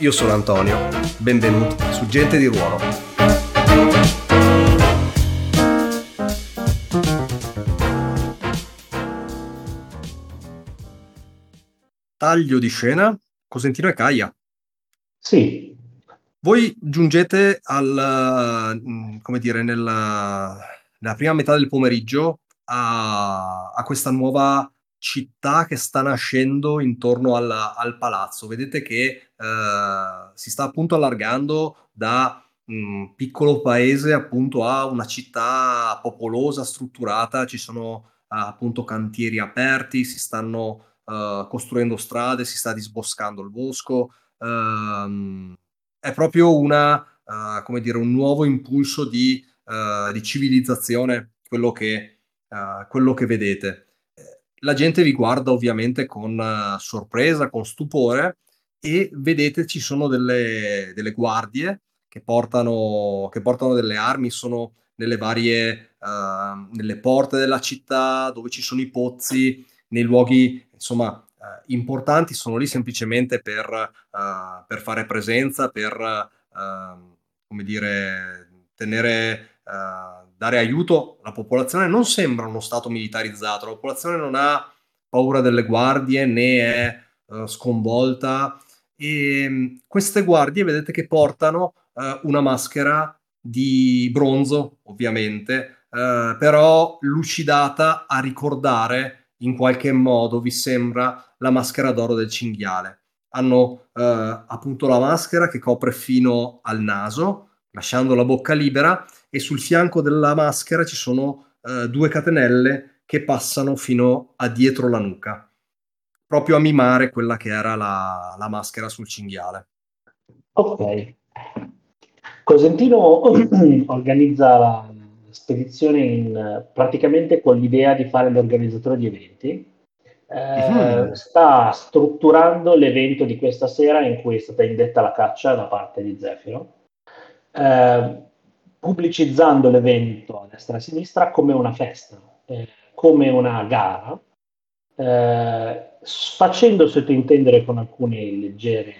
Io sono Antonio, benvenuti su Gente di Ruolo. Taglio di scena, Cosentino e Caia. Sì. Voi giungete al, mm, come dire, nella, nella prima metà del pomeriggio a, a questa nuova città che sta nascendo intorno al, al palazzo. Vedete che eh, si sta appunto allargando da un piccolo paese appunto a una città popolosa, strutturata, ci sono eh, appunto cantieri aperti, si stanno eh, costruendo strade, si sta disboscando il bosco. Ehm, è proprio una, eh, come dire, un nuovo impulso di, di civilizzazione, quello che, quello che vedete la gente vi guarda ovviamente con uh, sorpresa, con stupore e vedete ci sono delle, delle guardie che portano, che portano, delle armi, sono nelle varie uh, nelle porte della città dove ci sono i pozzi, nei luoghi insomma uh, importanti, sono lì semplicemente per, per fare presenza, per ehm, come dire, tenere dare aiuto alla popolazione. Non sembra uno stato militarizzato, la popolazione non ha paura delle guardie né è uh, sconvolta e um, queste guardie vedete che portano uh, una maschera di bronzo ovviamente uh, però lucidata a ricordare in qualche modo vi sembra la maschera d'oro del cinghiale. Hanno appunto la maschera che copre fino al naso lasciando la bocca libera e sul fianco della maschera ci sono uh, due catenelle che passano fino a dietro la nuca, proprio a mimare quella che era la, la maschera sul cinghiale. Ok. Cosentino organizza la spedizione in, praticamente con l'idea di fare l'organizzatore di eventi. Eh, mm-hmm. Sta strutturando l'evento di questa sera in cui è stata indetta la caccia da parte di Zefiro. Eh, pubblicizzando l'evento a destra e a sinistra come una festa, eh, come una gara, eh, facendo sottintendere con alcuni leggeri,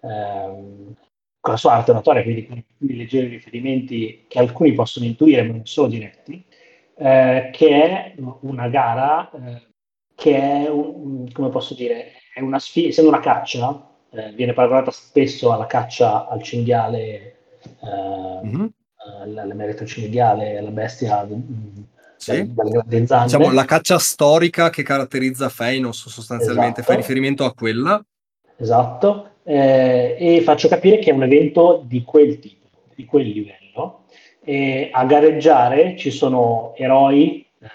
ehm, con la sua arte oratoria, quindi con alcuni leggeri riferimenti che alcuni possono intuire, ma non sono diretti, eh, che è una gara eh, che è, un, come posso dire, è una sfida, essendo una caccia, eh, viene paragonata spesso alla caccia al cinghiale mm-hmm. l'emerito cinghiale, la bestia mm, sì. grandi zanne. Diciamo, la caccia storica che caratterizza Feynos sostanzialmente, esatto. fa riferimento a quella. Esatto, eh, e faccio capire che è un evento di quel tipo, di quel livello. E a gareggiare ci sono eroi, eh,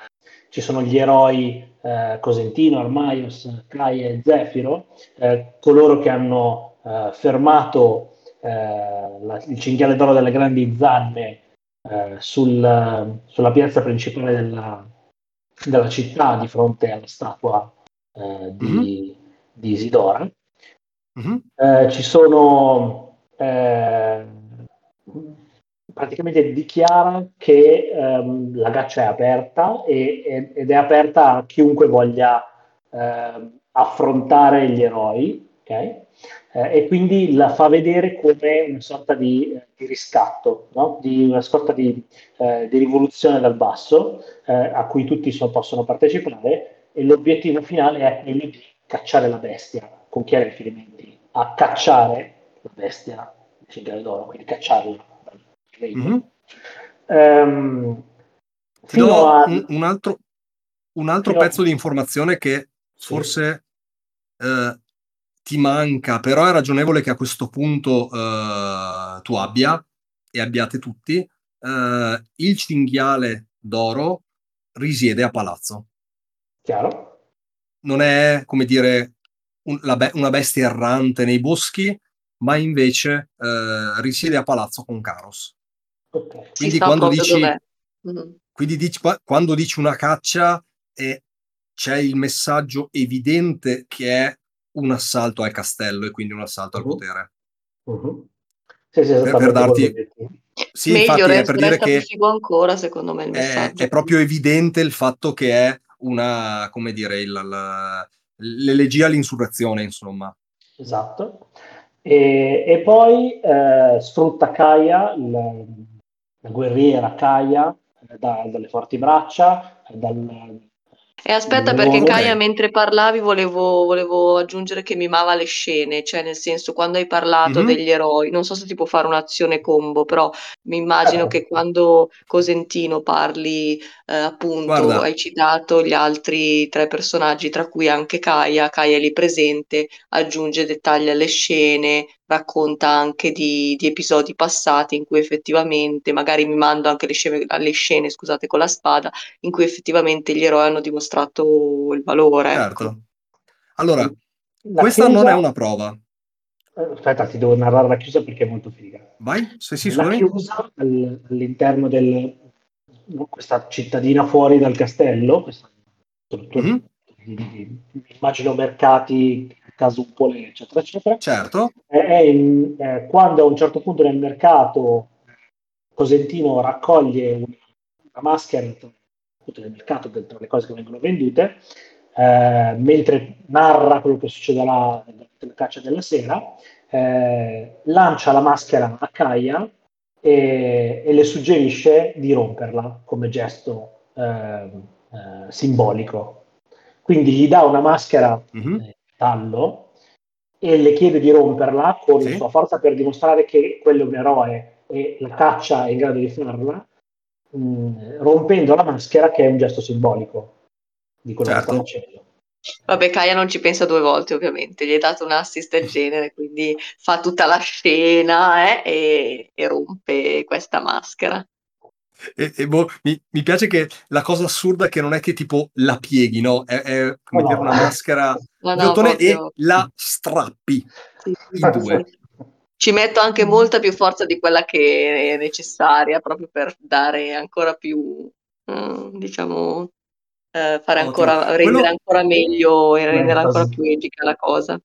ci sono gli eroi eh, Cosentino, Armaios, Kai e Zefiro, eh, coloro che hanno eh, fermato eh, la, il cinghiale d'oro delle grandi zanne eh, sul, sulla piazza principale della, della, città di fronte alla statua eh, di, mm-hmm. di, Isidora. Mm-hmm. ci sono praticamente dichiara che ehm, la gaccia è aperta e, ed è aperta a chiunque voglia eh, affrontare gli eroi, okay? eh, e quindi la fa vedere come una sorta di, eh, di riscatto, no? di una sorta di, eh, di, rivoluzione dal basso eh, a cui tutti so, possono partecipare e l'obiettivo finale è quello di cacciare la bestia, con chiari riferimenti a cacciare la bestia il cinghiale d'oro, quindi cacciarla. Mm-hmm. Um, fino a... un, un altro, un altro pezzo a... di informazione che forse sì. eh, ti manca, però è ragionevole che a questo punto uh, tu abbia e abbiate tutti, uh, il cinghiale d'oro risiede a palazzo. Chiaro. Non è, come dire, un, be- una bestia errante nei boschi, ma invece eh, risiede a palazzo con Caros. Ok. Quindi quando dici. Mhm. quindi dici- qua- quando dici una caccia è- c'è il messaggio evidente che è un assalto al castello e quindi un assalto al Mhm. potere. Mhm. Sì, sì, Per, darti... Sì, Meglio, infatti è per dire che ancora, secondo me, il è, è proprio evidente il fatto che è una, come dire, il- la- l'elegia all'insurrezione, insomma. Esatto. E, e poi eh, sfrutta Kaya, la, la guerriera Kaya, eh, da- dalle forti braccia, dal, E aspetta, dal perché Ok. Kaya, mentre parlavi, volevo, volevo aggiungere che mimava le scene, cioè nel senso, quando hai parlato Mhm. degli eroi, non so se ti può fare un'azione combo, però mi immagino Eh. che quando Cosentino parli, eh, appunto, Guarda. hai citato gli altri tre personaggi, tra cui anche Kaya è lì presente, aggiunge dettagli alle scene, racconta anche di, di episodi passati in cui effettivamente, magari mimando anche le scene, le scene, scusate, con la spada, in cui effettivamente gli eroi hanno dimostrato il valore. ecco. Certo. Allora, La questa non chiusa- è una prova. eh, Aspetta, ti devo narrare la chiusa perché è molto figa. Vai? Sì, sì, la chiusa al- all'interno di questa cittadina fuori dal castello, questa struttura Mhm. di- di- di- immagino mercati, casupole, eccetera, eccetera. Certo. In- eh, quando a un certo punto nel mercato Cosentino raccoglie una, maschera nel mercato tra le cose che vengono vendute, eh, mentre narra quello che succederà nella caccia della sera, eh, lancia la maschera a Kaya e, e le suggerisce di romperla come gesto eh, eh, simbolico. Quindi gli dà una maschera Mhm. Metallo e le chiede di romperla con Sì. la sua forza per dimostrare che quello è un eroe e la caccia è in grado di farla, mh, rompendo la maschera che è un gesto simbolico di quello Certo. che sta facendo. Vabbè, Kaya non ci pensa due volte, ovviamente, gli hai dato un assist del genere, quindi fa tutta la scena eh, e, e rompe questa maschera. E, e boh, mi, mi piace che la cosa assurda è che non è che tipo la pieghi, no? È, è come No, dire una maschera No, di no, e la strappi. sì, sì, in due. sì. Ci metto anche molta più forza di quella che è necessaria, proprio per dare ancora più, eh, diciamo, eh, fare ancora, rendere Quello- ancora meglio e rendere ancora più epica la cosa.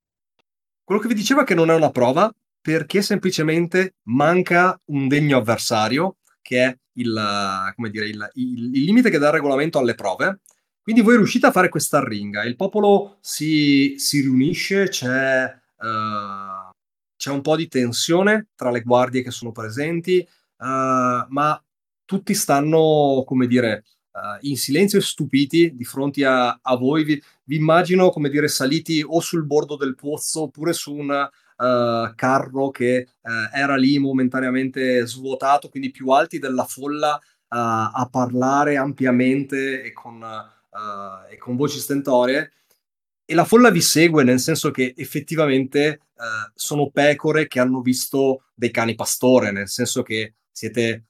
Quello che vi diceva è che non è una prova perché semplicemente manca un degno avversario, che è il, dire, il, il- il limite che dà il regolamento alle prove. Quindi voi riuscite a fare questa ringa, il popolo si, si riunisce, c'è, eh, c'è un po' di tensione tra le guardie che sono presenti, eh, ma tutti stanno, come dire, eh, in silenzio e stupiti di fronte a, a voi. Vi, vi immagino, come dire, saliti o sul bordo del pozzo oppure su un eh, carro che eh, era lì momentaneamente svuotato, quindi più alti della folla eh, a parlare ampiamente e con, e con voci stentoree. E la folla vi segue nel senso che effettivamente sono pecore che hanno visto dei cani pastore, nel senso che siete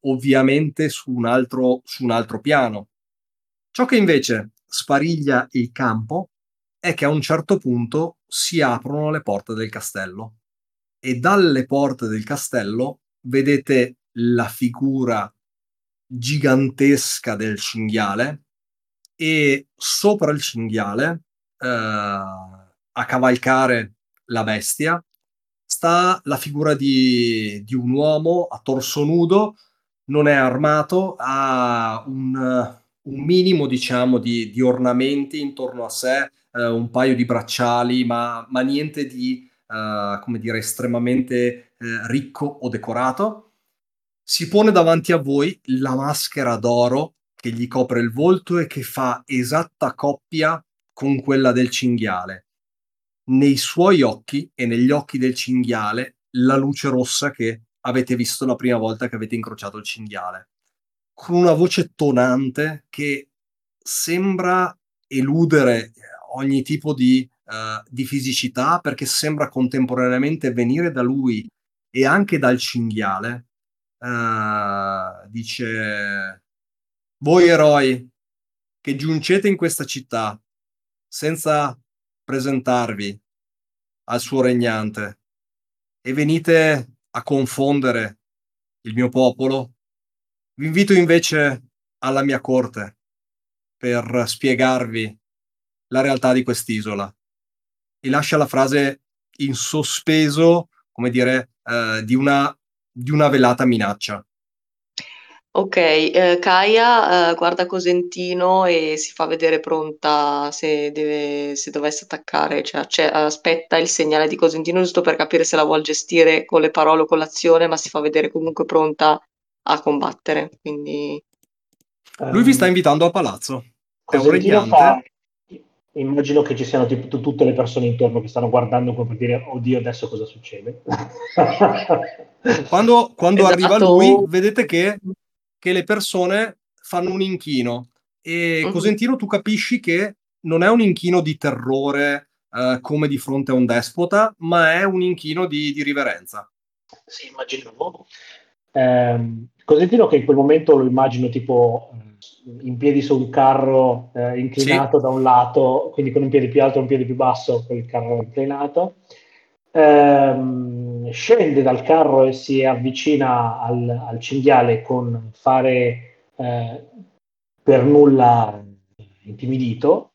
ovviamente su un, altro, su un altro piano. Ciò che invece spariglia il campo è che a un certo punto si aprono le porte del castello. E dalle porte del castello vedete la figura gigantesca del cinghiale e sopra il cinghiale eh, a cavalcare la bestia sta la figura di, di un uomo a torso nudo, non è armato, ha un, un minimo diciamo di, di ornamenti intorno a sé, eh, un paio di bracciali, ma, ma niente di eh, come dire estremamente eh, ricco o decorato. Si pone davanti a voi la maschera d'oro che gli copre il volto e che fa esatta coppia con quella del cinghiale. Nei suoi occhi e negli occhi del cinghiale la luce rossa che avete visto la prima volta che avete incrociato il cinghiale, con una voce tonante che sembra eludere ogni tipo di, uh, di fisicità perché sembra contemporaneamente venire da lui e anche dal cinghiale. Uh, dice voi eroi che giungete in questa città senza presentarvi al suo regnante, e venite a confondere il mio popolo, vi invito invece alla mia corte per spiegarvi la realtà di quest'isola. E lascia la frase in sospeso, come dire, eh, di, una, di una velata minaccia. Ok, eh, Kaia eh, guarda Cosentino e si fa vedere pronta se, deve, se dovesse attaccare, cioè, cioè, aspetta il segnale di Cosentino giusto per capire se la vuol gestire con le parole o con l'azione, ma si fa vedere comunque pronta a combattere. Quindi... Lui vi sta ehm, invitando a palazzo. È un regnante. Fa... Immagino che ci siano tipo, tutte le persone intorno che stanno guardando come per dire, oddio, adesso cosa succede? quando, quando esatto. arriva lui, vedete che che le persone fanno un inchino e uh-huh. Cosentino tu capisci che non è un inchino di terrore uh, come di fronte a un despota, ma è un inchino di, di riverenza. Sì, immaginavo. Eh, Cosentino che in quel momento lo immagino tipo eh, in piedi su un carro eh, inclinato sì. da un lato, quindi con un piede più alto e un piede più basso, con il carro inclinato. Ehm, scende dal carro e si avvicina al, al cinghiale con fare eh, per nulla intimidito.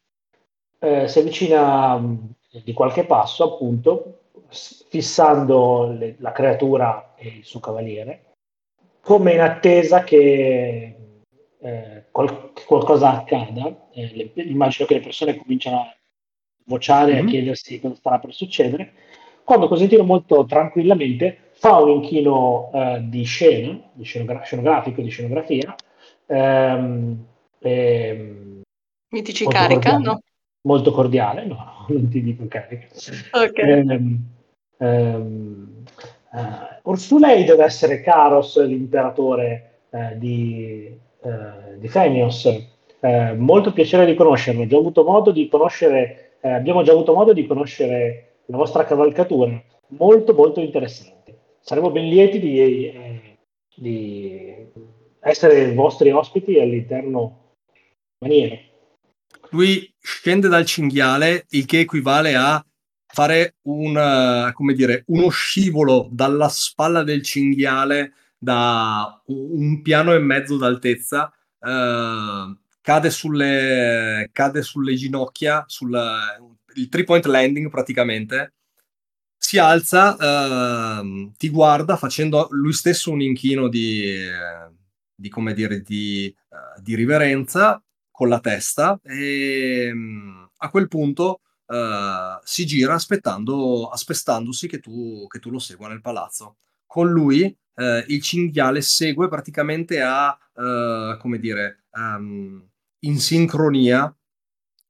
Eh, si avvicina mm, di qualche passo, appunto, fissando le, la creatura e il suo cavaliere, come in attesa che eh, qual- qualcosa accada. Eh, le, immagino che le persone cominciano a vociare mm-hmm. a chiedersi cosa starà per succedere quando Cosentino molto tranquillamente fa un inchino eh, di scena, di scenogra- scenografico, di scenografia. Ehm, ehm, Mi dici carica, cordiale, no? Molto cordiale, no, non ti dico carica. Ok. Ehm, ehm, eh, Orsulei deve essere Caros, l'imperatore eh, di, eh, di Fenios. Molto piacere di conoscerlo. Già di conoscere, abbiamo già avuto modo di conoscere la vostra cavalcatura, molto molto interessante. Saremo ben lieti di, eh, di essere vostri ospiti all'interno maniera. Lui scende dal cinghiale, il che equivale a fare un, come dire, uno scivolo dalla spalla del cinghiale da un piano e mezzo d'altezza, eh, cade, sulle, cade sulle ginocchia, sul, il three point landing praticamente, si alza, uh, ti guarda facendo lui stesso un inchino di, di come dire, di, di, riverenza con la testa e um, a quel punto uh, si gira aspettando, aspettandosi che tu, che tu lo segua nel palazzo. Con lui eh, il cinghiale segue praticamente a, come dire, um, in sincronia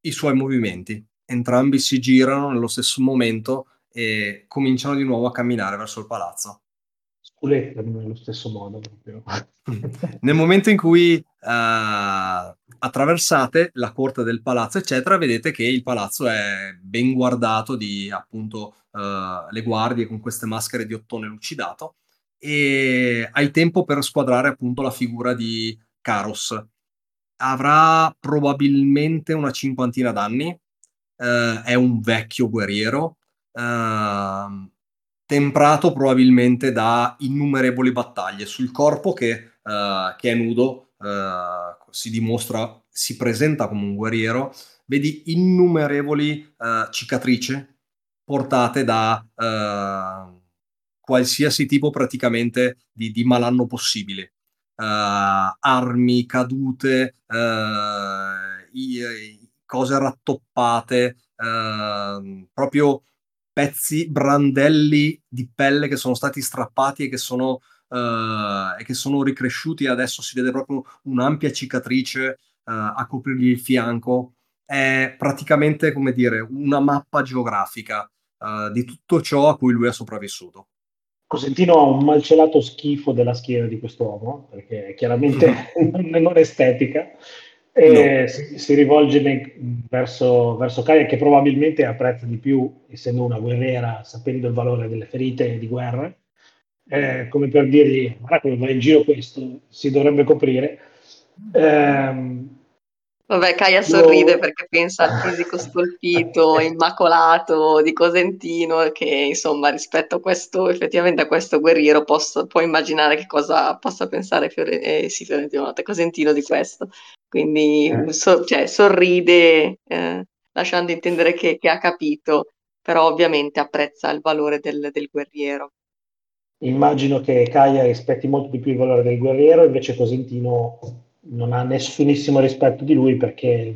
i suoi movimenti entrambi si girano nello stesso momento e cominciano di nuovo a camminare verso il palazzo. Sculettano nello stesso modo. Nel momento in cui uh, attraversate la corte del palazzo, eccetera, vedete che il palazzo è ben guardato di appunto uh, le guardie con queste maschere di ottone lucidato e hai tempo per squadrare appunto la figura di Caros. Avrà probabilmente una cinquantina d'anni, eh, è un vecchio guerriero, eh, temprato probabilmente da innumerevoli battaglie sul corpo che, eh, che è nudo, eh, si dimostra, si presenta come un guerriero, vedi innumerevoli eh, cicatrici portate da qualsiasi tipo praticamente di, di malanno possibile. Uh, armi cadute, uh, i, cose rattoppate, proprio pezzi, brandelli di pelle che sono stati strappati e che sono, eh, e che sono ricresciuti e adesso si vede proprio un'ampia cicatrice eh, a coprirgli il fianco. È praticamente, come dire, una mappa geografica eh, di tutto ciò a cui lui è sopravvissuto. Cosentino ha un malcelato schifo della schiena di quest'uomo, perché chiaramente non è estetica, no. si, si, rivolge nei, verso, verso Kaya che probabilmente apprezza di più, essendo una guerriera, sapendo il valore delle ferite di guerra, eh, come per dirgli, guarda come va in giro questo, si dovrebbe coprire. Eh, Vabbè, Kaia sorride Io... perché pensa al fisico stolpito, immacolato di Cosentino, che insomma rispetto a questo, effettivamente a questo guerriero, posso, può immaginare che cosa possa pensare Fiore, eh, sì, Fiorentino, Cosentino di questo. Quindi eh. so, cioè, sorride, eh, lasciando intendere che, che, ha capito, però ovviamente apprezza il valore del, del guerriero. Immagino che Kaia rispetti molto di più il valore del guerriero, invece Cosentino non ha nessunissimo rispetto di lui perché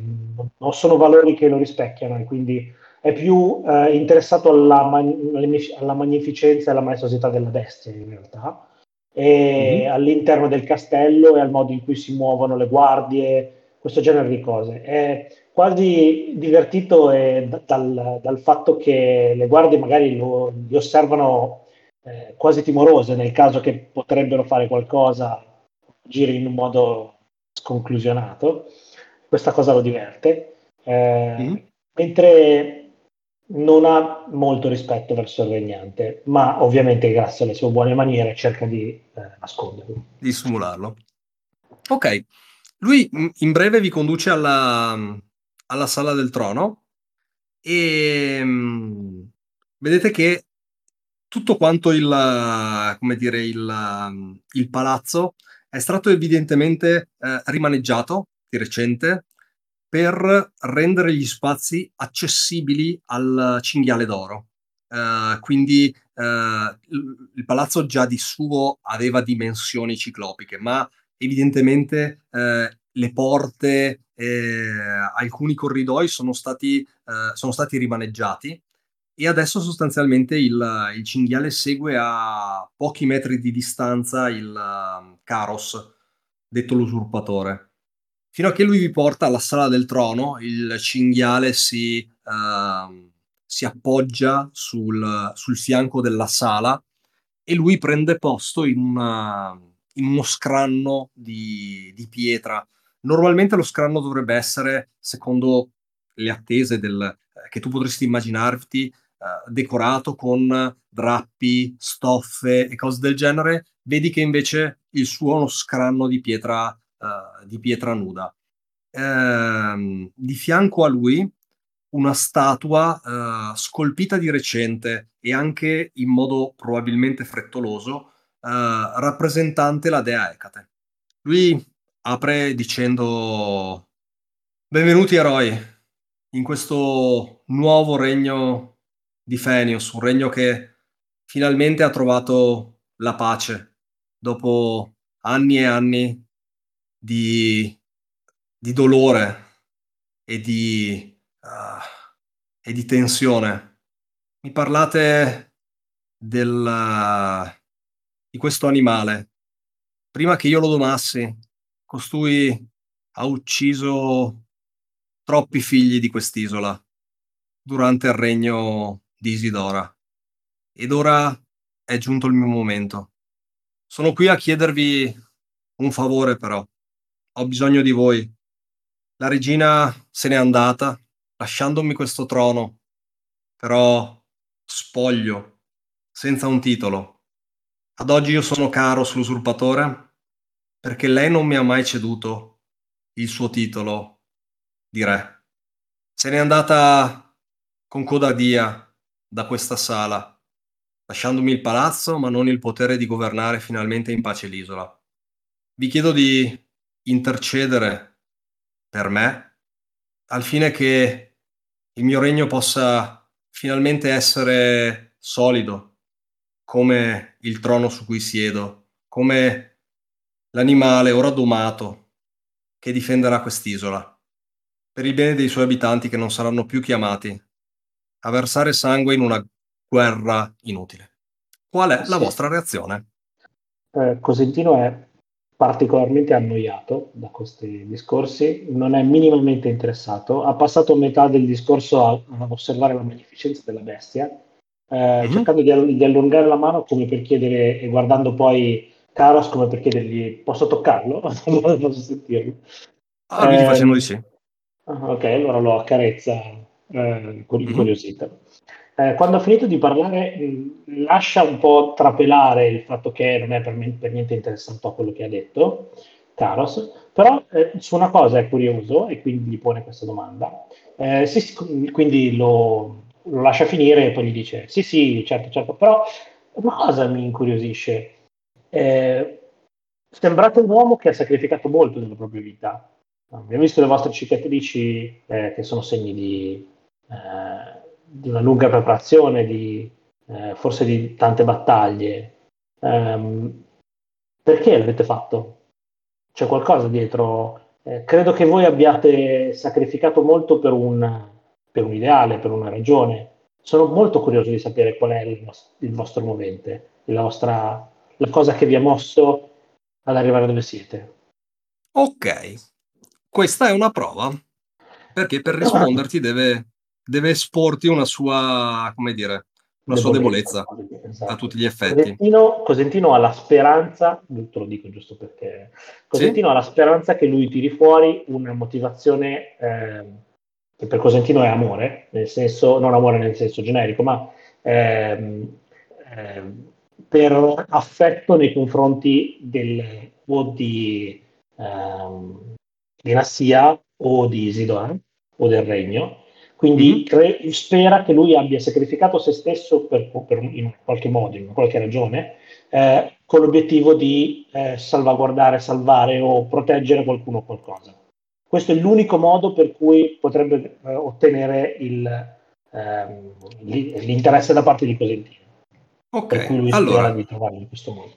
non sono valori che lo rispecchiano e quindi è più eh, interessato alla, man- alla, magnificenza e alla maestosità della bestia in realtà e mm-hmm. all'interno del castello e al modo in cui si muovono le guardie, questo genere di cose. È quasi divertito dal, dal, fatto che le guardie magari lo, li osservano eh, quasi timorose nel caso che potrebbero fare qualcosa, giri in un modo sconclusionato, questa cosa lo diverte, eh, mm. mentre non ha molto rispetto verso il regnante, ma ovviamente grazie alle sue buone maniere cerca di eh, nasconderlo. Di simularlo. Ok, lui in breve vi conduce alla, alla sala del trono e um, vedete che tutto quanto il, come dire, il, il palazzo è stato evidentemente eh, rimaneggiato di recente per rendere gli spazi accessibili al cinghiale d'oro. Uh, quindi uh, il palazzo già di suo aveva dimensioni ciclopiche, ma evidentemente uh, le porte e alcuni corridoi sono stati, sono stati rimaneggiati e adesso sostanzialmente il, il, cinghiale segue a pochi metri di distanza il uh, Caros, detto l'usurpatore. Fino a che lui vi porta alla sala del trono, il cinghiale si, uh, si appoggia sul, sul, fianco della sala e lui prende posto in, una, in uno scranno di, di pietra. Normalmente lo scranno dovrebbe essere, secondo le attese del, che tu potresti immaginarti, uh, decorato con drappi, stoffe e cose del genere, vedi che invece il suo è uno scranno di pietra, uh, di pietra nuda. Uh, di fianco a lui una statua uh, scolpita di recente e anche in modo probabilmente frettoloso, rappresentante la dea Ecate. Lui apre dicendo Benvenuti eroi in questo nuovo regno di Fenius, un regno che finalmente ha trovato la pace dopo anni e anni di, di dolore e di, uh, e di, tensione. Mi parlate del, di questo animale. Prima che io lo domassi, costui ha ucciso troppi figli di quest'isola durante il regno di Isidora. Ed ora è giunto il mio momento. Sono qui a chiedervi un favore però. Ho bisogno di voi. La regina se n'è andata, lasciandomi questo trono, però spoglio, senza un titolo. Ad oggi io sono caro sull'usurpatore perché lei non mi ha mai ceduto il suo titolo di re. Se n'è andata con coda dia da questa sala, lasciandomi il palazzo ma non il potere di governare finalmente in pace l'isola. Vi chiedo di intercedere per me al fine che il mio regno possa finalmente essere solido come il trono su cui siedo, come l'animale ora domato che difenderà quest'isola, per il bene dei suoi abitanti che non saranno più chiamati a versare sangue in una guerra inutile. Qual è la vostra reazione? Eh, Cosentino è particolarmente annoiato da questi discorsi, non è minimamente interessato, ha passato metà del discorso a, a osservare la magnificenza della bestia, eh, mm-hmm. cercando di, di, allungare la mano come per chiedere, e guardando poi Caros come per chiedergli posso toccarlo? posso sentirlo? Ah, eh, facendo di sì. Ah, ok, allora lo accarezza eh, incuriosita. Mm-hmm. Eh, quando ha finito di parlare, mh, lascia un po' trapelare il fatto che non è per, me, per niente interessato a quello che ha detto, Karos, però eh, su una cosa è curioso e quindi gli pone questa domanda. Eh, sì, quindi lo, lo, lascia finire e poi gli dice sì, sì, certo, certo, però una cosa mi incuriosisce. Eh, sembrate un uomo che ha sacrificato molto nella propria vita. Abbiamo visto le vostre cicatrici eh, che sono segni di, eh, di, una lunga preparazione, di, eh, forse di tante battaglie. Um, perché l'avete fatto? C'è qualcosa dietro? Eh, credo che voi abbiate sacrificato molto per un, per un, ideale, per una ragione. Sono molto curioso di sapere qual è il, il vostro movente, la, vostra, la cosa che vi ha mosso ad arrivare dove siete. Ok, questa è una prova, perché per risponderti deve, deve esporti una sua, come dire, una sua debolezza esatto. a tutti gli effetti. Cosentino, Cosentino, ha la speranza, te lo dico giusto perché, Cosentino sì? ha la speranza che lui tiri fuori una motivazione eh, che per Cosentino è amore, nel senso, non amore nel senso generico, ma eh, eh, per affetto nei confronti del, o di ehm, dinastia o di Isidore o del regno. Quindi mm-hmm. cre- spera che lui abbia sacrificato se stesso per, per, in qualche modo, in qualche ragione, eh, con l'obiettivo di eh, salvaguardare, salvare o proteggere qualcuno o qualcosa. Questo è l'unico modo per cui potrebbe eh, ottenere il, ehm, l'interesse da parte di Cosentino. Ok, allora, di trovarlo in questo modo.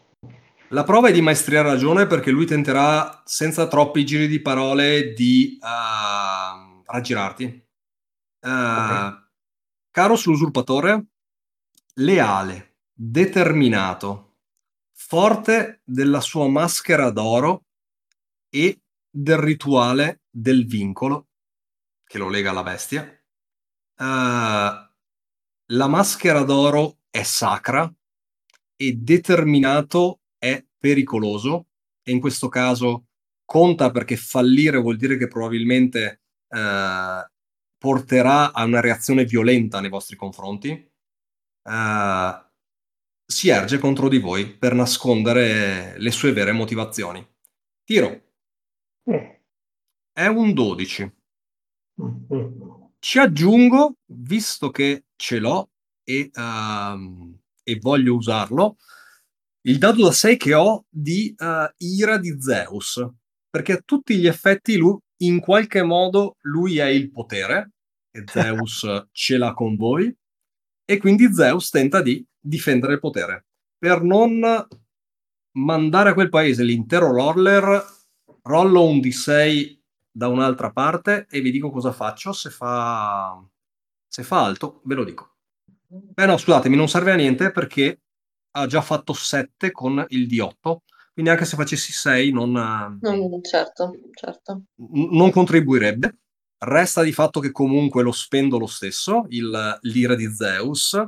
La prova è di maestria ragione perché lui tenterà senza troppi giri di parole di uh, raggirarti. Uh, okay. Caros l'usurpatore, leale, determinato, forte della sua maschera d'oro e del rituale del vincolo che lo lega alla bestia. Uh, la maschera d'oro è sacra e determinato è pericoloso e in questo caso conta perché fallire vuol dire che probabilmente eh, porterà a una reazione violenta nei vostri confronti. Eh, si erge contro di voi per nascondere le sue vere motivazioni. Tiro. È un 12. Ci aggiungo, visto che ce l'ho, e, uh, e voglio usarlo, il dado da 6 che ho di uh, ira di Zeus, perché a tutti gli effetti lui, in qualche modo lui è il potere e Zeus ce l'ha con voi e quindi Zeus tenta di difendere il potere. Per non mandare a quel paese l'intero roller, rollo un D6 da un'altra parte e vi dico cosa faccio se fa, se fa alto, ve lo dico. Eh no, scusatemi, non serve a niente perché ha già fatto 7 con il D8, quindi anche se facessi 6 non... Mm, certo, certo. N- non contribuirebbe. Resta di fatto che comunque lo spendo lo stesso, il, l'ira di Zeus,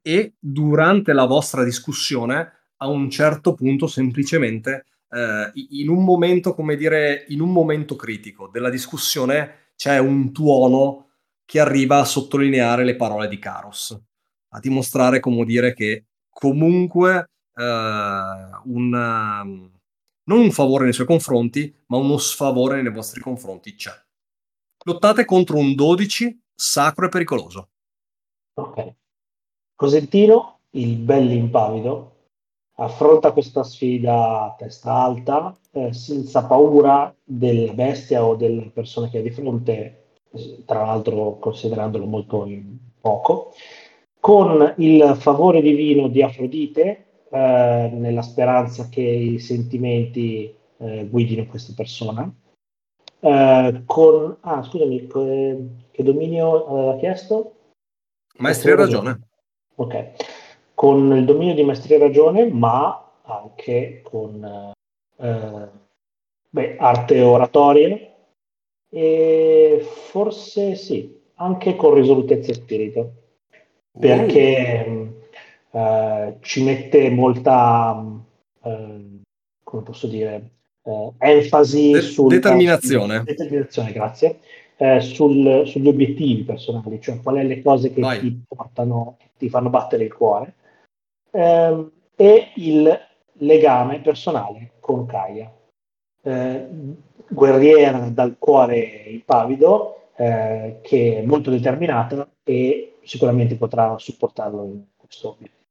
e durante la vostra discussione, a un certo punto, semplicemente, eh, in un momento, come dire, in un momento critico della discussione, c'è un tuono che arriva a sottolineare le parole di Caros a dimostrare, come dire, che comunque eh, un, non un favore nei suoi confronti, ma uno sfavore nei vostri confronti c'è. Lottate contro un 12 sacro e pericoloso. Ok. Cosentino, il bell'impavido, affronta questa sfida a testa alta, eh, senza paura della bestia o delle persone che ha di fronte, tra l'altro considerandolo molto poco, con il favore divino di Afrodite, eh, nella speranza che i sentimenti eh, guidino questa persona. Eh, con, ah, scusami, che, che dominio aveva chiesto? Maestria e ragione. Ok, con il dominio di maestria e ragione, ma anche con eh, beh, arte oratoria e forse sì, anche con risolutezza e spirito perché uh, ci mette molta, uh, come posso dire, uh, enfasi De- sul, determinazione. Sul, determinazione, grazie, sul, sugli obiettivi personali, cioè qual è le cose che Vai. ti portano, ti fanno battere il cuore, ehm, e il legame personale con Kaya. eh, guerriera dal cuore impavido, eh, che è molto determinata e sicuramente potrà supportarlo in questo obiettivo.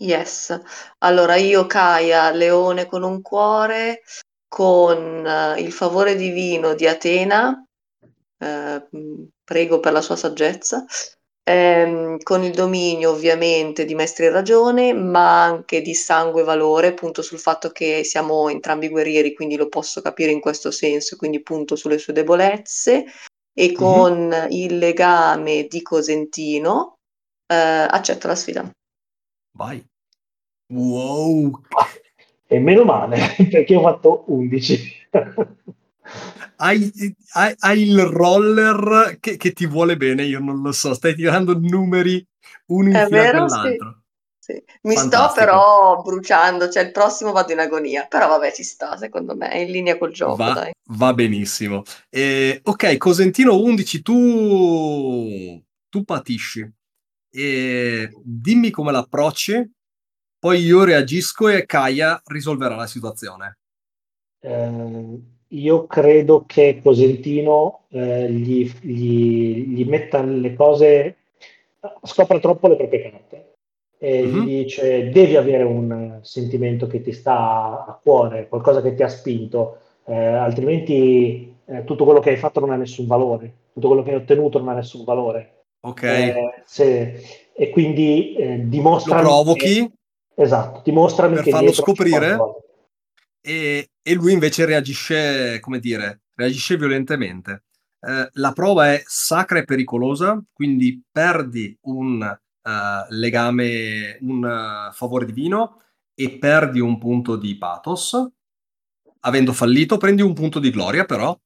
Yes, allora io Kaya, leone con un cuore, con uh, il favore divino di Atena, eh, prego per la sua saggezza, ehm, con il dominio ovviamente di Maestri e Ragione, ma anche di sangue e valore, punto sul fatto che siamo entrambi guerrieri, quindi lo posso capire in questo senso, quindi punto sulle sue debolezze, e con mm-hmm. il legame di Cosentino eh, accetto la sfida. Vai. Wow. E meno male, perché ho fatto 11. hai, hai, hai, il roller che, che, ti vuole bene, io non lo so, stai tirando numeri uno in fila dell'altro. Sì, sì. Mi Fantastico. sto però bruciando, cioè il prossimo vado in agonia, però vabbè ci sta secondo me, è in linea col gioco. Va, dai. va benissimo. Eh, ok, Cosentino 11, tu, tu patisci. E dimmi come l'approcci, poi io reagisco e Kaya risolverà la situazione. Eh, io credo che Cosentino eh, gli, gli, gli, metta le cose, scopra troppo le proprie carte e mm-hmm. gli dice devi avere un sentimento che ti sta a cuore, qualcosa che ti ha spinto, eh, altrimenti eh, tutto quello che hai fatto non ha nessun valore, tutto quello che hai ottenuto non ha nessun valore. Ok. Eh, se, e quindi eh, dimostra... Lo provochi? Che, esatto, dimostrami per che... farlo scoprire e, e, lui invece reagisce, come dire, reagisce violentemente. Eh, la prova è sacra e pericolosa, quindi perdi un uh, legame, un uh, favore divino e perdi un punto di pathos. Avendo fallito, prendi un punto di gloria, però.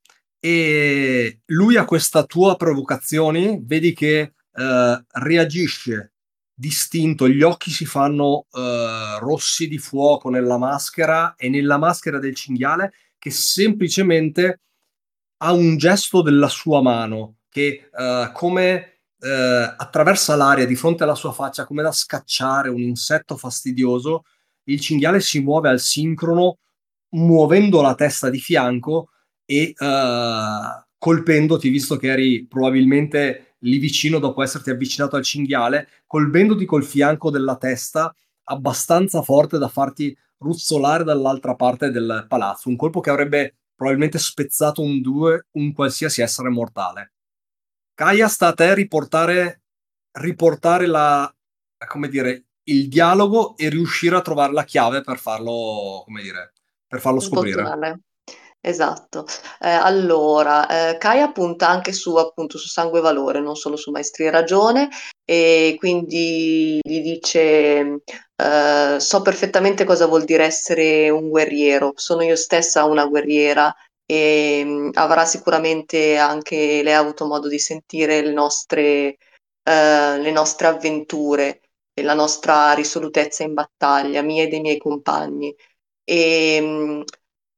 E lui a questa tua provocazione, vedi che uh, reagisce distinto, gli occhi si fanno uh, rossi di fuoco nella maschera e nella maschera del cinghiale che semplicemente ha un gesto della sua mano che uh, come uh, attraversa l'aria di fronte alla sua faccia come da scacciare un insetto fastidioso, il cinghiale si muove al sincrono muovendo la testa di fianco e colpendoti, visto che eri probabilmente lì vicino dopo esserti avvicinato al cinghiale, colbendoti col fianco della testa abbastanza forte da farti ruzzolare dall'altra parte del palazzo, un colpo che avrebbe probabilmente spezzato un due un qualsiasi essere mortale. Kaya sta a te riportare, riportare la, come dire, il dialogo e riuscire a trovare la chiave per farlo, come dire, per farlo scoprire. Sbottare. Esatto. Eh, allora, eh, Kaya punta anche su, appunto, su sangue e valore, non solo su maestria e ragione, e quindi gli dice: eh, So perfettamente cosa vuol dire essere un guerriero, sono io stessa una guerriera e mm, avrà sicuramente anche lei avuto modo di sentire le nostre, eh, le nostre avventure la nostra risolutezza in battaglia, mia e dei miei compagni. E, mm,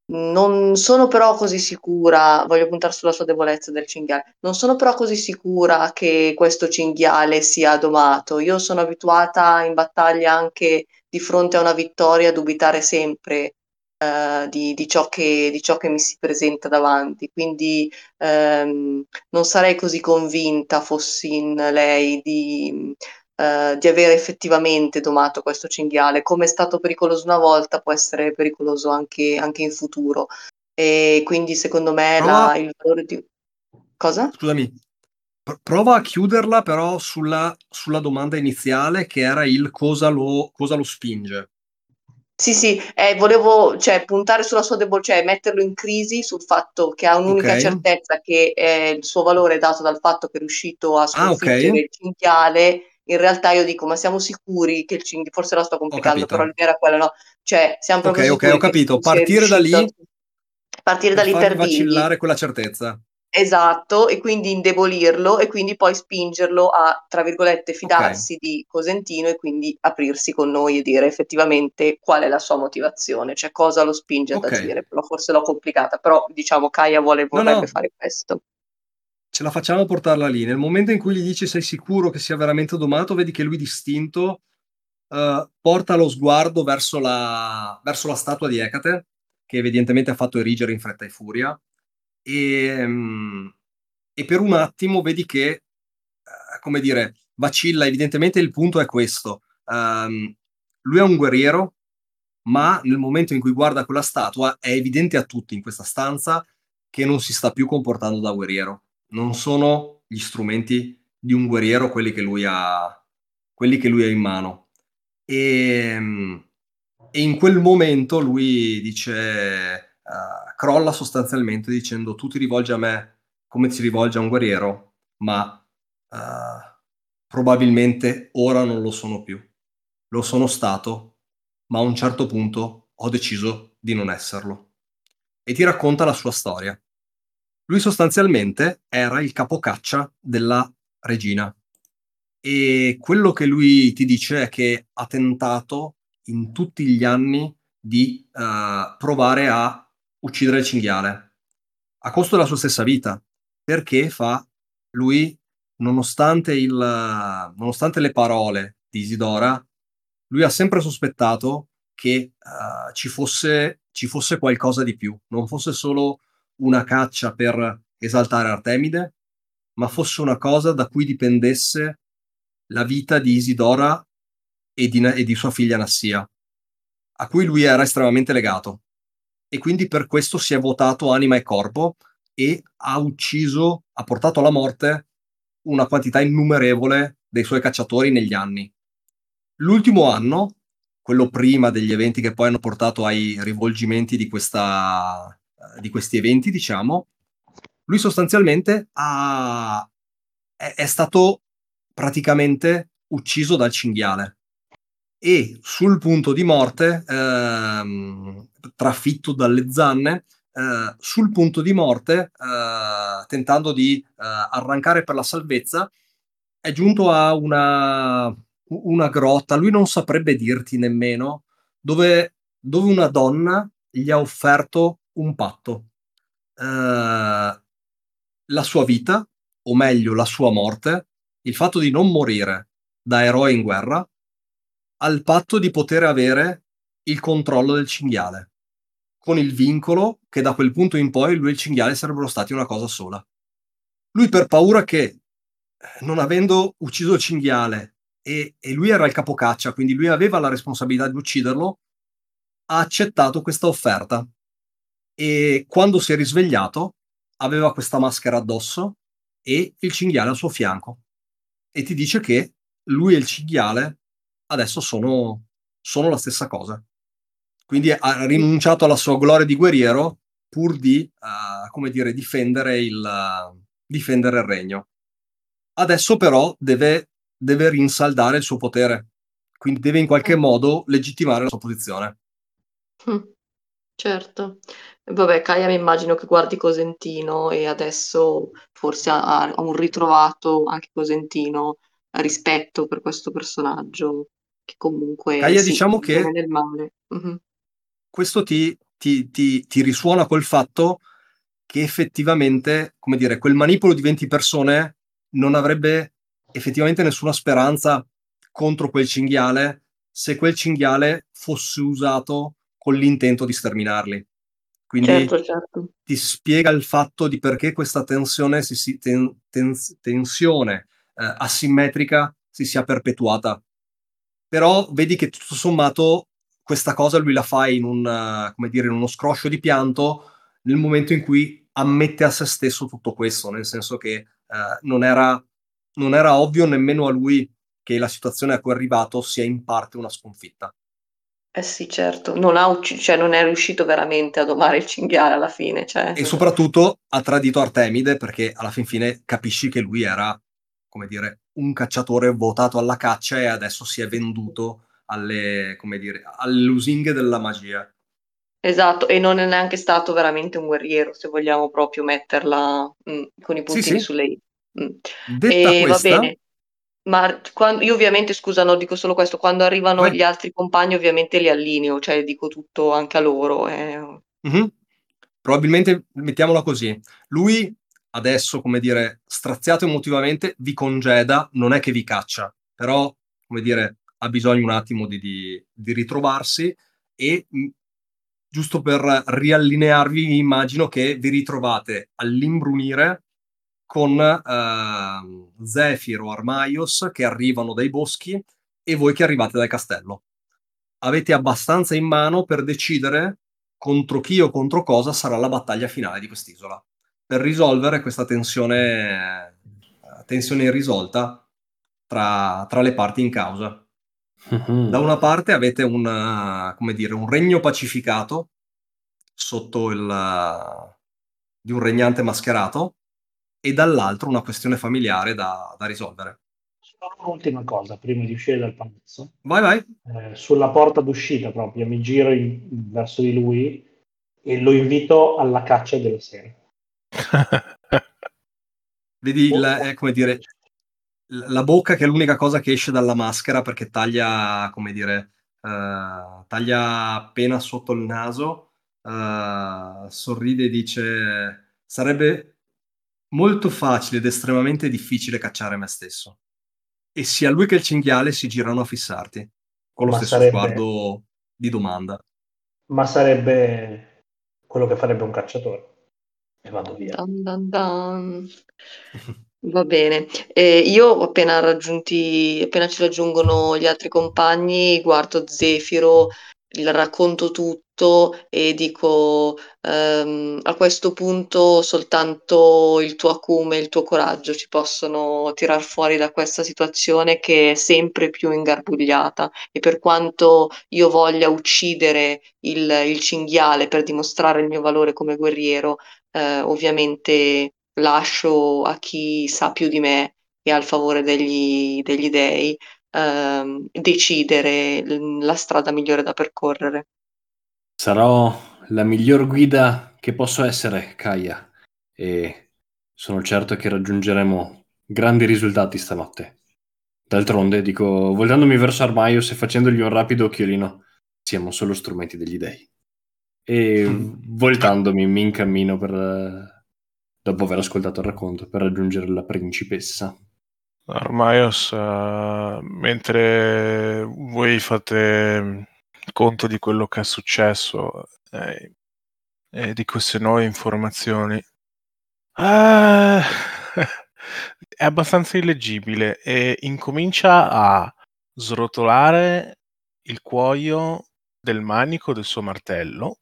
non sono però così sicura, voglio puntare sulla sua debolezza del cinghiale, non sono però così sicura che questo cinghiale sia domato. Io sono abituata in battaglia anche di fronte a una vittoria a dubitare sempre uh, di, di, ciò che, di, ciò che, mi si presenta davanti, quindi um, non sarei così convinta, fossi in lei, di eh, di avere effettivamente domato questo cinghiale. Come è stato pericoloso una volta, può essere pericoloso anche, anche in futuro. E quindi secondo me prova... la, il valore di... Cosa? Scusami, prova a chiuderla però sulla, sulla, domanda iniziale che era il cosa lo, cosa lo spinge. Sì, sì, eh, volevo cioè, puntare sulla sua debolezza, cioè metterlo in crisi sul fatto che ha un'unica okay. certezza che eh, il suo valore è dato dal fatto che è riuscito a sconfiggere ah, okay. il cinghiale in realtà io dico, ma siamo sicuri che il cinghiale, forse la sto complicando, però l'idea era quella, no? Cioè, siamo proprio Ok, ok, ho capito. Partire da lì... Partire da lì per vacillare quella certezza. Esatto, e quindi indebolirlo e quindi poi spingerlo a, tra virgolette, fidarsi okay. di Cosentino e quindi aprirsi con noi e dire effettivamente qual è la sua motivazione, cioè cosa lo spinge ad okay. agire. Forse l'ho complicata, però diciamo Kaya vuole, vorrebbe no, no. fare questo ce la facciamo portarla lì. Nel momento in cui gli dici sei sicuro che sia veramente domato, vedi che lui distinto uh, porta lo sguardo verso la, verso la statua di Ecate che evidentemente ha fatto erigere in fretta e furia. E, mm, e per un attimo vedi che, eh, come dire, vacilla. Evidentemente il punto è questo. Um, lui è un guerriero, ma nel momento in cui guarda quella statua è evidente a tutti in questa stanza che non si sta più comportando da guerriero. Non sono gli strumenti di un guerriero quelli che lui ha, che lui ha in mano. E, e in quel momento lui dice, uh, crolla sostanzialmente dicendo tu ti rivolgi a me come ti rivolge a un guerriero, ma uh, probabilmente ora non lo sono più. Lo sono stato, ma a un certo punto ho deciso di non esserlo. E ti racconta la sua storia. Lui sostanzialmente era il capocaccia della regina. E quello che lui ti dice è che ha tentato in tutti gli anni di uh, provare a uccidere il cinghiale a costo della sua stessa vita perché fa lui nonostante, il, nonostante le parole di Isidora lui ha sempre sospettato che uh, ci, fosse, ci fosse qualcosa di più non fosse solo una caccia per esaltare Artemide ma fosse una cosa da cui dipendesse la vita di Isidora e di, e di sua figlia Nassia, a cui lui era estremamente legato. E quindi per questo si è votato anima e corpo e ha ucciso, ha portato alla morte una quantità innumerevole dei suoi cacciatori negli anni. L'ultimo anno, quello prima degli eventi che poi hanno portato ai rivolgimenti di, questa, di questi eventi, diciamo, lui sostanzialmente ha, è, è stato praticamente ucciso dal cinghiale. E sul punto di morte, ehm, trafitto dalle zanne, eh, sul punto di morte, eh, tentando di eh, arrancare per la salvezza, è giunto a una, una, grotta, lui non saprebbe dirti nemmeno, dove, dove una donna gli ha offerto un patto. Uh, la sua vita, o meglio la sua morte, il fatto di non morire da eroe in guerra, al patto di poter avere il controllo del cinghiale, con il vincolo che da quel punto in poi lui e il cinghiale sarebbero stati una cosa sola. Lui per paura che, non avendo ucciso il cinghiale, e, e lui era il capocaccia, quindi lui aveva la responsabilità di ucciderlo, ha accettato questa offerta. E quando si è risvegliato, aveva questa maschera addosso e il cinghiale al suo fianco. E ti dice che lui e il cinghiale adesso sono, sono la stessa cosa. Quindi ha rinunciato alla sua gloria di guerriero pur di, uh, come dire, difendere il, uh, difendere il regno. Adesso però deve, deve rinsaldare il suo potere, quindi deve in qualche modo legittimare la sua posizione. Mm, certo. Vabbè, Kaia mi immagino che guardi Cosentino e adesso forse ha, ha un ritrovato anche Cosentino rispetto per questo personaggio che comunque Kaia, sì, diciamo che nel male. Mhm. questo ti, ti, ti, ti risuona col fatto che effettivamente, come dire, quel manipolo di 20 persone non avrebbe effettivamente nessuna speranza contro quel cinghiale se quel cinghiale fosse usato con l'intento di sterminarli. Quindi certo, certo. ti spiega il fatto di perché questa tensione, si, si, ten, ten, tensione eh, asimmetrica si sia perpetuata. Però vedi che tutto sommato questa cosa lui la fa in, un, come dire, in uno scroscio di pianto nel momento in cui ammette a se stesso tutto questo, nel senso che eh, non, era, non era ovvio nemmeno a lui che la situazione a cui è arrivato sia in parte una sconfitta. Eh sì, certo, non ha ucc- cioè non è riuscito veramente a domare il cinghiale alla fine. Cioè... E soprattutto ha tradito Artemide perché alla fin fine capisci che lui era, come dire, un cacciatore votato alla caccia e adesso si è venduto alle, come dire, alle lusinghe della magia. Esatto, e non è neanche stato veramente un guerriero, se vogliamo proprio metterla mh, mm, con i puntini sì, sì. sulle i. Mm. Detta e questa, va bene. Ma quando, io ovviamente, scusa, no, dico solo questo, quando arrivano Vai. gli altri compagni ovviamente li allineo, cioè dico tutto anche a loro. Eh. Mm-hmm. Probabilmente, mettiamola così, lui adesso, come dire, straziato emotivamente, vi congeda, non è che vi caccia, però, come dire, ha bisogno un attimo di, di, di ritrovarsi e giusto per riallinearvi, immagino che vi ritrovate all'imbrunire con eh, Zephyr o Armaios che arrivano dai boschi e voi che arrivate dal castello. Avete abbastanza in mano per decidere contro chi o contro cosa sarà la battaglia finale di quest'isola. Per risolvere questa tensione, eh, tensione irrisolta tra, tra le parti in causa. Mm-hmm. Da una parte avete un, come dire, un regno pacificato sotto il di un regnante mascherato e dall'altro una questione familiare da, da risolvere. Un'ultima cosa prima di uscire dal palazzo. Vai, vai. Eh, sulla porta d'uscita proprio mi giro in, verso di lui e lo invito alla caccia della sera. Vedi, oh, la, eh, come dire, la bocca che è l'unica cosa che esce dalla maschera perché taglia, come dire, uh, taglia appena sotto il naso, uh, sorride e dice sarebbe molto facile ed estremamente difficile cacciare me stesso. E sia lui che il cinghiale si girano a fissarti, con lo ma stesso sarebbe... sguardo di domanda. Ma sarebbe quello che farebbe un cacciatore. E vado via. Dun dun dun. Va bene. Eh, io appena raggiunti, appena ci raggiungono gli altri compagni, guardo Zefiro, racconto tutto e dico ehm, a questo punto soltanto il tuo acume, il tuo coraggio ci possono tirar fuori da questa situazione che è sempre più ingarbugliata. E per quanto io voglia uccidere il, il cinghiale per dimostrare il mio valore come guerriero, eh, ovviamente lascio a chi sa più di me e al favore degli, degli dei ehm, decidere la strada migliore da percorrere. Sarò la miglior guida che posso essere, Kaya, e sono certo che raggiungeremo grandi risultati stanotte. D'altronde, dico, voltandomi verso Armaios e facendogli un rapido occhiolino, siamo solo strumenti degli dei. E voltandomi mi incammino per dopo aver ascoltato il racconto, per raggiungere la principessa. Armaios, uh, mentre voi fate conto di quello che è successo eh, e di queste nuove informazioni, uh, è abbastanza illeggibile e incomincia a srotolare il cuoio del manico del suo martello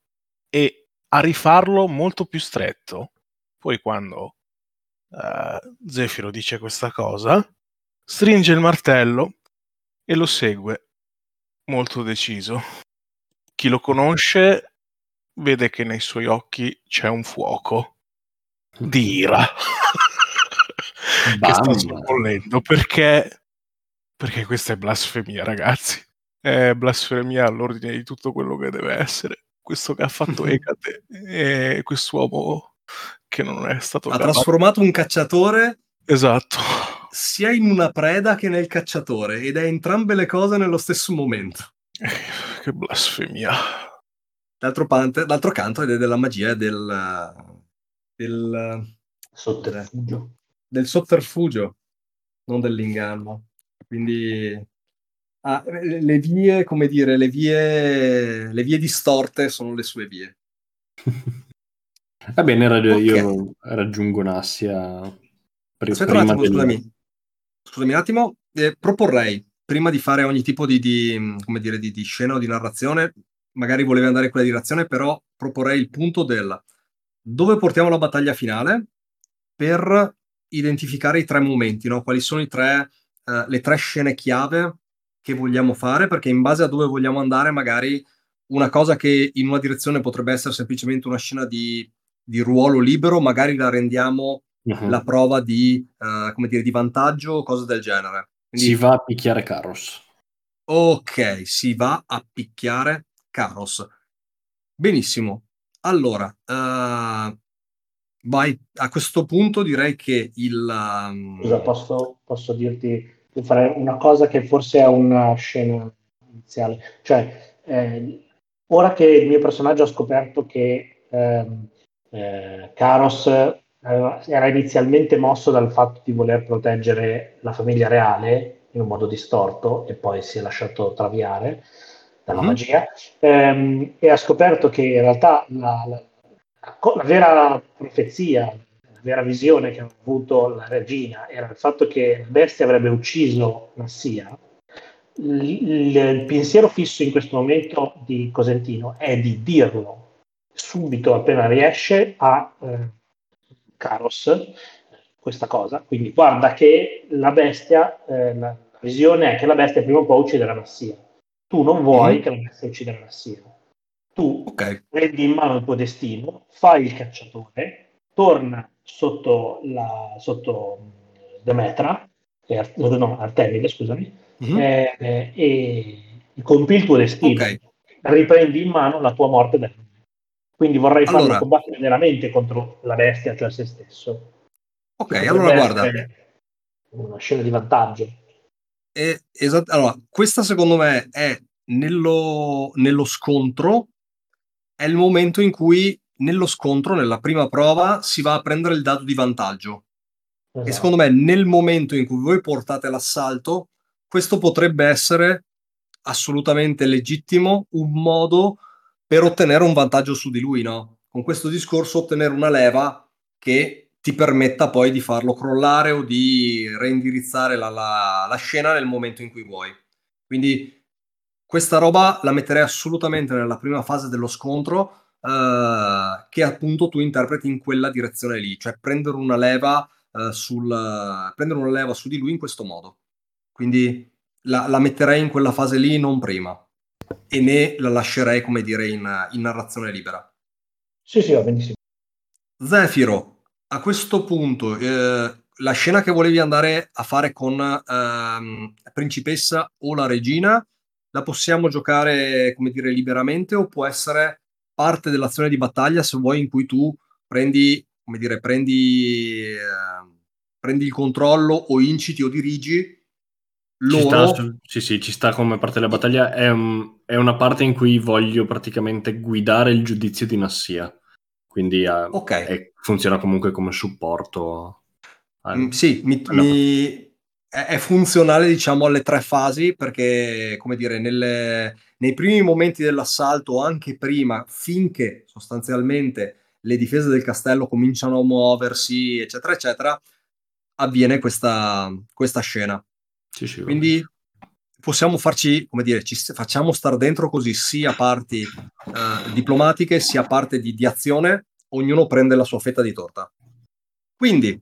e a rifarlo molto più stretto. Poi quando uh, Zefiro dice questa cosa, stringe il martello e lo segue, molto deciso. Chi lo conosce vede che nei suoi occhi c'è un fuoco di ira. Che sta sorbollendo perché perché questa è blasfemia ragazzi. È blasfemia all'ordine di tutto quello che deve essere. Questo che ha fatto Ecate e quest'uomo che non è stato... Ha trasformato un cacciatore... Esatto. Sia in una preda che nel cacciatore ed è entrambe le cose nello stesso momento. che blasfemia. D'altro, pante, d'altro canto ed è della magia del... del sotterfugio. Del sotterfugio, non dell'inganno. Quindi ah, le vie, come dire, le vie, le vie distorte sono le sue vie. Va bene, rag- okay. io raggiungo Nassia. Aspetta un attimo, del... scusami. Scusami un attimo. Eh, proporrei, prima di fare ogni tipo di, di, dire, di, di scena o di narrazione, magari volevi andare in quella direzione, però proporrei il punto del dove portiamo la battaglia finale per identificare i tre momenti, no? quali sono tre, uh, le tre scene chiave che vogliamo fare, perché in base a dove vogliamo andare, magari una cosa che in una direzione potrebbe essere semplicemente una scena di di ruolo libero, magari la rendiamo uh-huh. la prova di, uh, come dire, di vantaggio o cose del genere. Quindi... Si va a picchiare Caros. Ok, si va a picchiare Caros. Benissimo. Allora, uh, vai, a questo punto direi che il... Um... Scusa, posso, posso dirti, fare una cosa che forse è una scena iniziale. Cioè, eh, ora che il mio personaggio ha scoperto che... Eh, eh, Karos eh, era inizialmente mosso dal fatto di voler proteggere la famiglia reale in un modo distorto e poi si è lasciato traviare. dalla mm-hmm. magia, ehm, e ha scoperto che in realtà la, la, la, vera profezia, la vera visione che ha avuto la regina era il fatto che la bestia avrebbe ucciso Nassia. Il, il, il pensiero fisso in questo momento di Cosentino è di dirlo subito appena riesce a eh, Caros questa cosa. Quindi guarda che la bestia, eh, la visione è che la bestia prima o poi ucciderà Massia. Tu non vuoi mm-hmm. che la bestia uccidere Massia. Tu okay. prendi in mano il tuo destino, fai il cacciatore, torna sotto, la, sotto Demetra, eh, no, Artemide, scusami, mm-hmm. eh, e compi il tuo destino. Okay. Riprendi in mano la tua morte da quindi vorrei farlo allora, combattere veramente contro la bestia, cioè se stesso. Ok, allora guarda. Una scena di vantaggio. È, esat- allora, questa secondo me è nello, nello scontro, è il momento in cui nello scontro, nella prima prova, si va a prendere il dato di vantaggio. Esatto. E secondo me nel momento in cui voi portate l'assalto, questo potrebbe essere assolutamente legittimo, un modo per ottenere un vantaggio su di lui, no? Con questo discorso ottenere una leva che ti permetta poi di farlo crollare o di reindirizzare la, la, la scena nel momento in cui vuoi. Quindi questa roba la metterei assolutamente nella prima fase dello scontro eh, che appunto tu interpreti in quella direzione lì, cioè prendere una leva, eh, sul, prendere una leva su di lui in questo modo. Quindi la, la metterei in quella fase lì, non prima e ne la lascerei, come dire, in, in narrazione libera. Sì, sì, va benissimo. Zefiro, a questo punto, eh, la scena che volevi andare a fare con ehm, Principessa o la Regina, la possiamo giocare, come dire, liberamente o può essere parte dell'azione di battaglia se vuoi in cui tu prendi, come dire, prendi, eh, prendi il controllo o inciti o dirigi loro... Ci sta, sì, sì, ci sta come parte della battaglia. È, un, è, una parte in cui voglio praticamente guidare il giudizio di Nassia. Quindi uh, okay. è, funziona comunque come supporto. Al, mm, sì, mi, mi, è, è, funzionale diciamo alle tre fasi perché, come dire, nelle, nei primi momenti dell'assalto, anche prima, finché sostanzialmente le difese del castello cominciano a muoversi, eccetera, eccetera, avviene questa, questa scena. Sì, sì, Quindi possiamo farci, come dire, ci facciamo star dentro così sia parti eh, diplomatiche sia parte di, di, azione, ognuno prende la sua fetta di torta. Quindi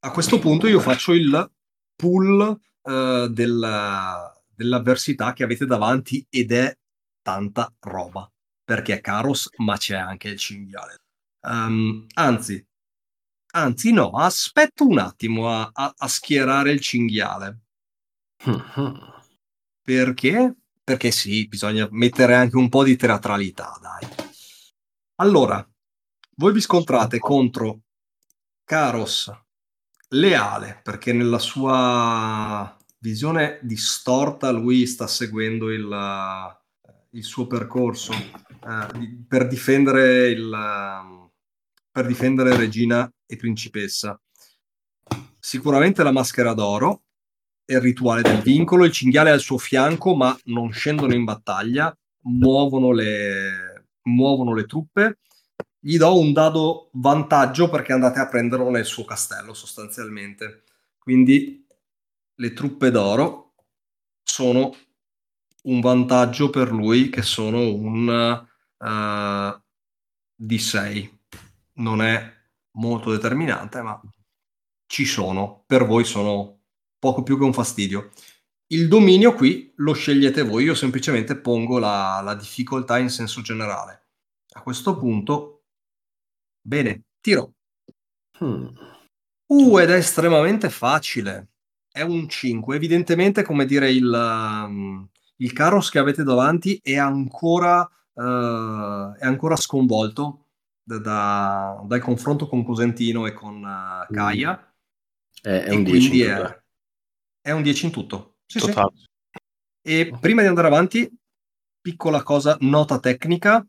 a questo punto io faccio il pool eh, della, dell'avversità che avete davanti ed è tanta roba, perché è Caros, ma c'è anche il cinghiale. Um, anzi, anzi no, aspetto un attimo a, a, a schierare il cinghiale perché? Perché sì, bisogna mettere anche un po' di teatralità, dai. Allora, voi vi scontrate contro Caros leale, perché nella sua visione distorta lui sta seguendo il, il suo percorso eh, per difendere il per difendere regina e principessa. Sicuramente la maschera d'oro, il rituale del vincolo, il cinghiale è al suo fianco, ma non scendono in battaglia, muovono le, muovono le truppe. Gli do un dado vantaggio perché andate a prenderlo nel suo castello sostanzialmente. Quindi le truppe d'oro sono un vantaggio per lui che sono un uh, di 6. Non è molto determinante, ma ci sono. Per voi sono poco più che un fastidio. Il dominio qui lo scegliete voi, io semplicemente pongo la, la difficoltà in senso generale. A questo punto, bene, tiro. Hmm. Uh, ed è estremamente facile. È un 5. Evidentemente, come dire, il, um, il Caros che avete davanti è ancora, uh, è ancora sconvolto da, da, dal confronto con Cosentino e con uh, Gaia. Mm. È, è un 10. È, è un 10 in tutto. Sì, sì. E prima di andare avanti, piccola cosa, nota tecnica.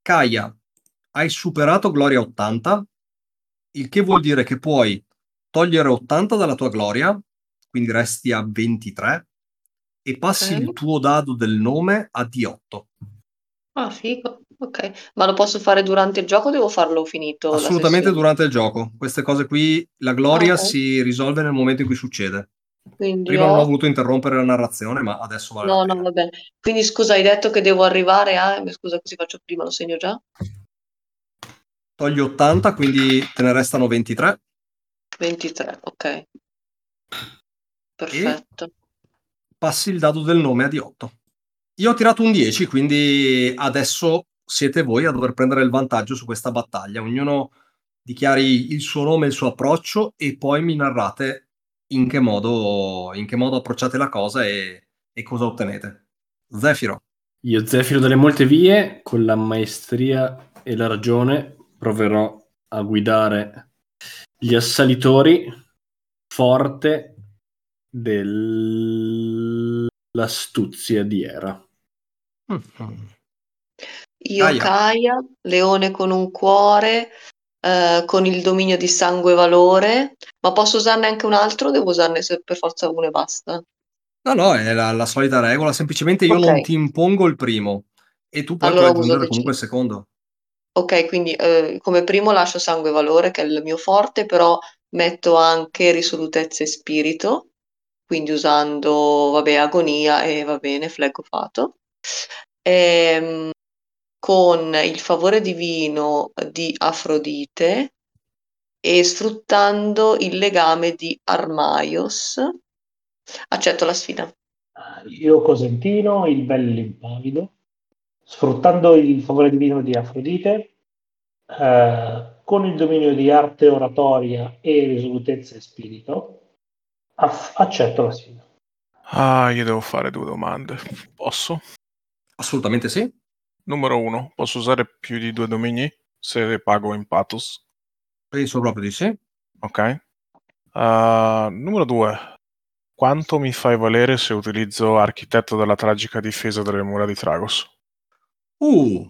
Kaya, hai superato Gloria 80, il che vuol dire che puoi togliere 80 dalla tua Gloria, quindi resti a 23, e passi Ok. il tuo dado del nome a D8. Ah, figo. Ok. Ma lo posso fare durante il gioco o devo farlo finito Assolutamente durante il gioco. Queste cose qui, la gloria Ah, ok. si risolve nel momento in cui succede. Quindi Prima non ho voluto interrompere la narrazione, ma adesso vale No, no, va bene. Quindi scusa, hai detto che devo arrivare a... eh, Scusa, così faccio prima, lo segno già. Togli 80, quindi te ne restano 23. 23, ok. Perfetto. passi il dado del nome a D8. Io ho tirato un 10, quindi adesso siete voi a dover prendere il vantaggio su questa battaglia. Ognuno dichiari il suo nome e il suo approccio e poi mi narrate in che modo, in che modo approcciate la cosa e, e cosa ottenete. Zefiro, Io, Zefiro delle molte vie, con la maestria e la ragione, proverò a guidare gli assalitori forte dell'astuzia di Era. Io, Gaia. Kaia, leone con un cuore, eh, con il dominio di sangue e valore, ma posso usarne anche un altro o devo usarne per forza uno e basta? No, no, è la, la solita regola, semplicemente io Ok. non ti impongo il primo e tu Allora puoi uso aggiungere comunque il secondo. Ok, quindi eh, come primo lascio sangue e valore, che è il mio forte, però metto anche risolutezza e spirito, quindi usando, vabbè, agonia e va bene, flegofato. Ehm, con il favore divino di Afrodite e sfruttando il legame di Armaios, accetto la sfida. Io Cosentino, il bello e l'impavido, sfruttando il favore divino di Afrodite, eh, con il dominio di arte oratoria e risolutezza e spirito, aff- accetto la sfida. Ah, io devo fare due domande. Posso? Assolutamente sì. Numero uno, posso usare più di due domini se pago in pathos? Penso proprio di sì. Ok. Ah, numero due, quanto mi fai valere se utilizzo architetto della tragica difesa delle mura di Tragos? Uh,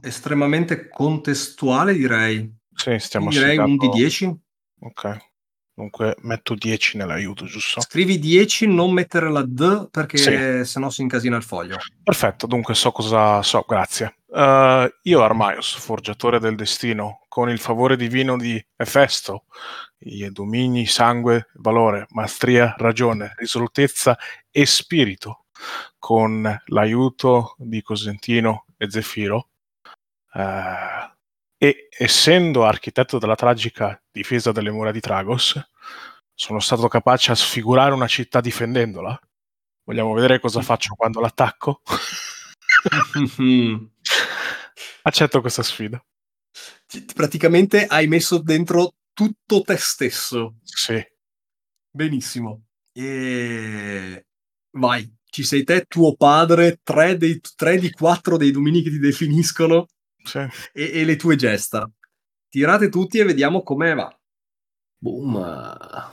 estremamente contestuale direi. Sì, stiamo Direi un di assicurando- 10. Ok. Dunque metto 10 nell'aiuto, giusto? Scrivi 10, non mettere la D perché Sì. sennò si incasina il foglio. Perfetto, dunque so cosa so, grazie. Eh, io Armaios, forgiatore del destino, con il favore divino di Efesto, i domini, sangue, valore, maestria, ragione, risolutezza e spirito, con l'aiuto di Cosentino e Zefiro, eh, e essendo architetto della tragica difesa delle mura di Tragos, sono stato capace a sfigurare una città difendendola. Vogliamo vedere cosa faccio quando l'attacco? Accetto questa sfida. Praticamente hai messo dentro tutto te stesso. Sì. Benissimo. E vai, ci sei te, tuo padre, tre, dei, tre di quattro dei domini che ti definiscono sì. e, e le tue gesta. Tirate tutti e vediamo come va. Boom.